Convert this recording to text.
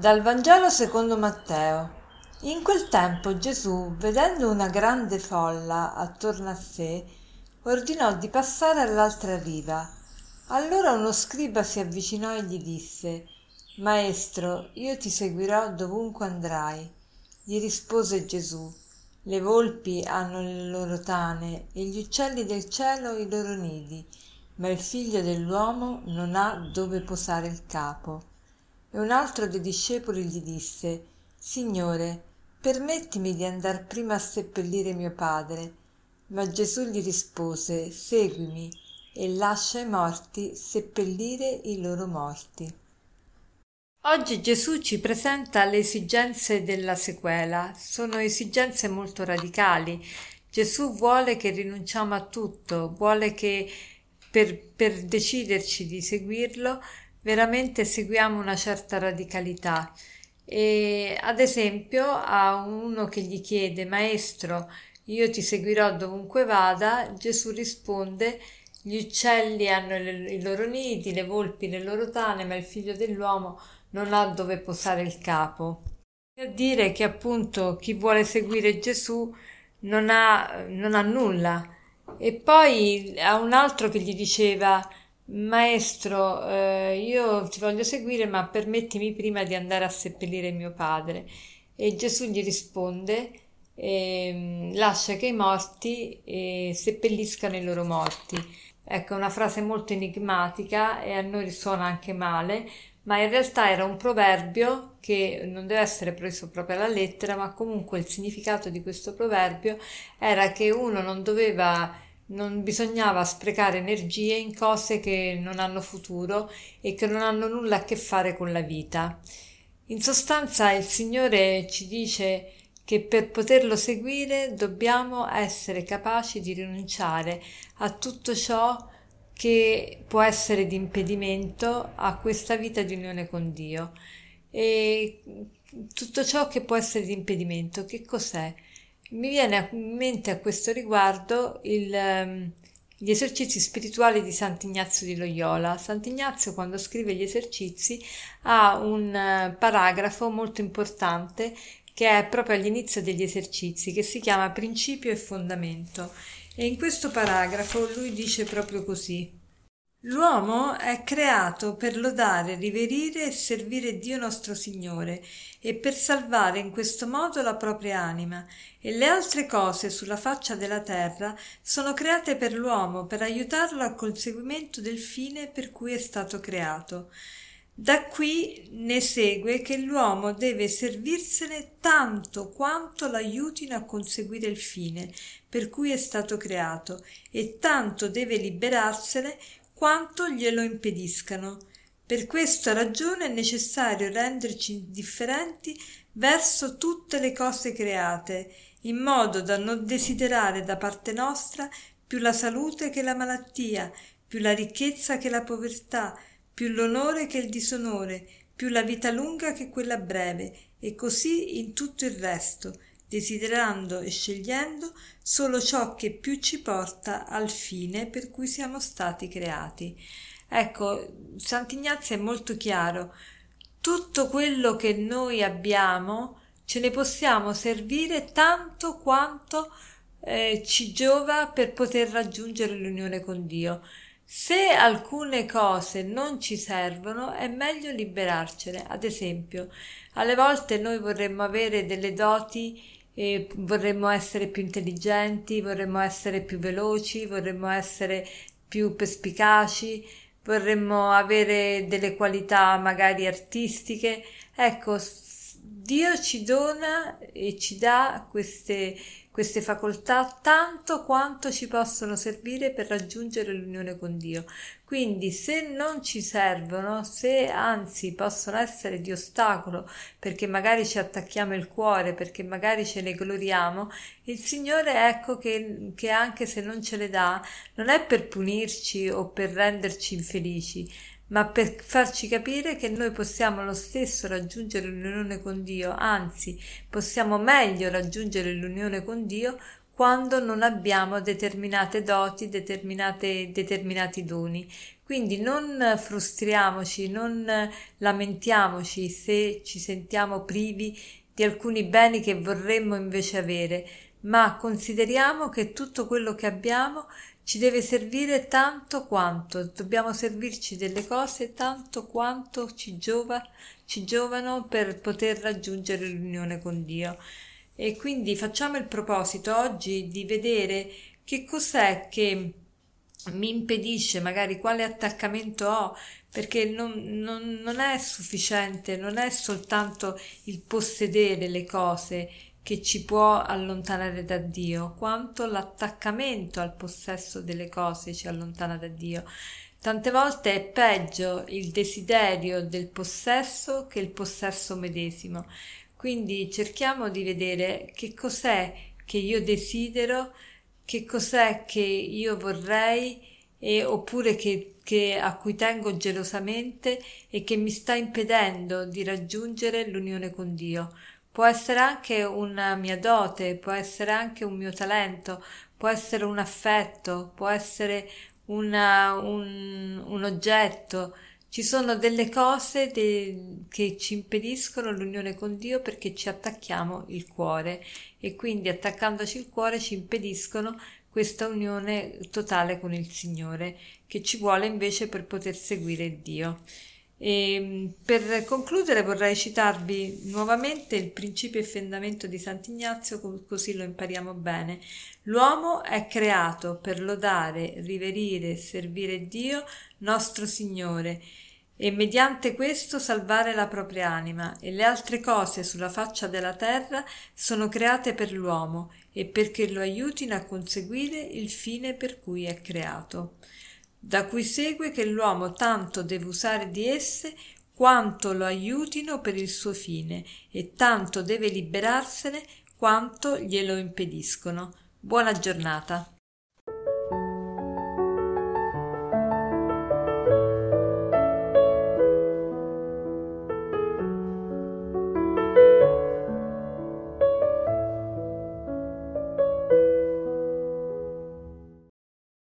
Dal Vangelo secondo Matteo. In quel tempo Gesù, vedendo una grande folla attorno a sé, ordinò di passare all'altra riva. Allora uno scriba si avvicinò e gli disse Maestro, io ti seguirò dovunque andrai. Gli rispose Gesù Le volpi hanno le loro tane e gli uccelli del cielo i loro nidi, ma il figlio dell'uomo non ha dove posare il capo. E un altro dei discepoli gli disse Signore, permettimi di andar prima a seppellire mio padre. Ma Gesù gli rispose Seguimi e lascia i morti seppellire i loro morti. Oggi Gesù ci presenta le esigenze della sequela. Sono esigenze molto radicali. Gesù vuole che rinunciamo a tutto, vuole che per, per deciderci di seguirlo veramente seguiamo una certa radicalità. E, ad esempio, a uno che gli chiede, Maestro, io ti seguirò dovunque vada, Gesù risponde, gli uccelli hanno i loro nidi, le volpi le loro tane, ma il figlio dell'uomo non ha dove posare il capo. Per dire che appunto chi vuole seguire Gesù non ha, non ha nulla. E poi a un altro che gli diceva Maestro, eh, io ti voglio seguire, ma permettimi prima di andare a seppellire mio padre. E Gesù gli risponde, eh, lascia che i morti eh, seppelliscano i loro morti. Ecco, una frase molto enigmatica e a noi risuona anche male, ma in realtà era un proverbio che non deve essere preso proprio alla lettera, ma comunque il significato di questo proverbio era che uno non doveva non bisognava sprecare energie in cose che non hanno futuro e che non hanno nulla a che fare con la vita. In sostanza il Signore ci dice che per poterlo seguire dobbiamo essere capaci di rinunciare a tutto ciò che può essere di impedimento a questa vita di unione con Dio. E tutto ciò che può essere di impedimento, che cos'è? Mi viene in mente a questo riguardo il, um, gli esercizi spirituali di Sant'Ignazio di Loyola. Sant'Ignazio, quando scrive gli esercizi, ha un uh, paragrafo molto importante che è proprio all'inizio degli esercizi, che si chiama Principio e Fondamento. E in questo paragrafo lui dice proprio così. L'uomo è creato per lodare, riverire e servire Dio nostro Signore e per salvare in questo modo la propria anima e le altre cose sulla faccia della terra sono create per l'uomo per aiutarlo al conseguimento del fine per cui è stato creato. Da qui ne segue che l'uomo deve servirsene tanto quanto l'aiutino a conseguire il fine per cui è stato creato e tanto deve liberarsene quanto glielo impediscano. Per questa ragione è necessario renderci indifferenti verso tutte le cose create, in modo da non desiderare da parte nostra più la salute che la malattia, più la ricchezza che la povertà, più l'onore che il disonore, più la vita lunga che quella breve, e così in tutto il resto, desiderando e scegliendo solo ciò che più ci porta al fine per cui siamo stati creati. Ecco, Sant'Ignazio è molto chiaro. Tutto quello che noi abbiamo ce ne possiamo servire tanto quanto eh, ci giova per poter raggiungere l'unione con Dio. Se alcune cose non ci servono, è meglio liberarcene. Ad esempio, alle volte noi vorremmo avere delle doti e vorremmo essere più intelligenti, vorremmo essere più veloci, vorremmo essere più perspicaci, vorremmo avere delle qualità magari artistiche. Ecco, Dio ci dona e ci dà queste queste facoltà tanto quanto ci possono servire per raggiungere l'unione con Dio. Quindi se non ci servono, se anzi possono essere di ostacolo perché magari ci attacchiamo il cuore, perché magari ce ne gloriamo, il Signore ecco che, che anche se non ce le dà, non è per punirci o per renderci infelici, ma per farci capire che noi possiamo lo stesso raggiungere l'unione con Dio, anzi possiamo meglio raggiungere l'unione con Dio quando non abbiamo determinate doti, determinati doni. Quindi non frustriamoci, non lamentiamoci se ci sentiamo privi di alcuni beni che vorremmo invece avere, ma consideriamo che tutto quello che abbiamo ci deve servire tanto quanto, dobbiamo servirci delle cose tanto quanto ci, giova, ci giovano per poter raggiungere l'unione con Dio. E quindi facciamo il proposito oggi di vedere che cos'è che mi impedisce magari quale attaccamento ho perché non, non, non è sufficiente, non è soltanto il possedere le cose che ci può allontanare da Dio, quanto l'attaccamento al possesso delle cose ci allontana da Dio. Tante volte è peggio il desiderio del possesso che il possesso medesimo. Quindi cerchiamo di vedere che cos'è che io desidero che cos'è che io vorrei e, oppure che, che, a cui tengo gelosamente e che mi sta impedendo di raggiungere l'unione con Dio. Può essere anche una mia dote, può essere anche un mio talento, può essere un affetto, può essere una, un, un oggetto, ci sono delle cose de- che ci impediscono l'unione con Dio perché ci attacchiamo il cuore e quindi attaccandoci il cuore ci impediscono questa unione totale con il Signore che ci vuole invece per poter seguire Dio. E per concludere vorrei citarvi nuovamente il principio e fondamento di Sant'Ignazio così lo impariamo bene. L'uomo è creato per lodare, riverire e servire Dio nostro Signore e mediante questo salvare la propria anima e le altre cose sulla faccia della terra sono create per l'uomo e perché lo aiutino a conseguire il fine per cui è creato. Da cui segue che l'uomo tanto deve usare di esse quanto lo aiutino per il suo fine e tanto deve liberarsene quanto glielo impediscono. Buona giornata.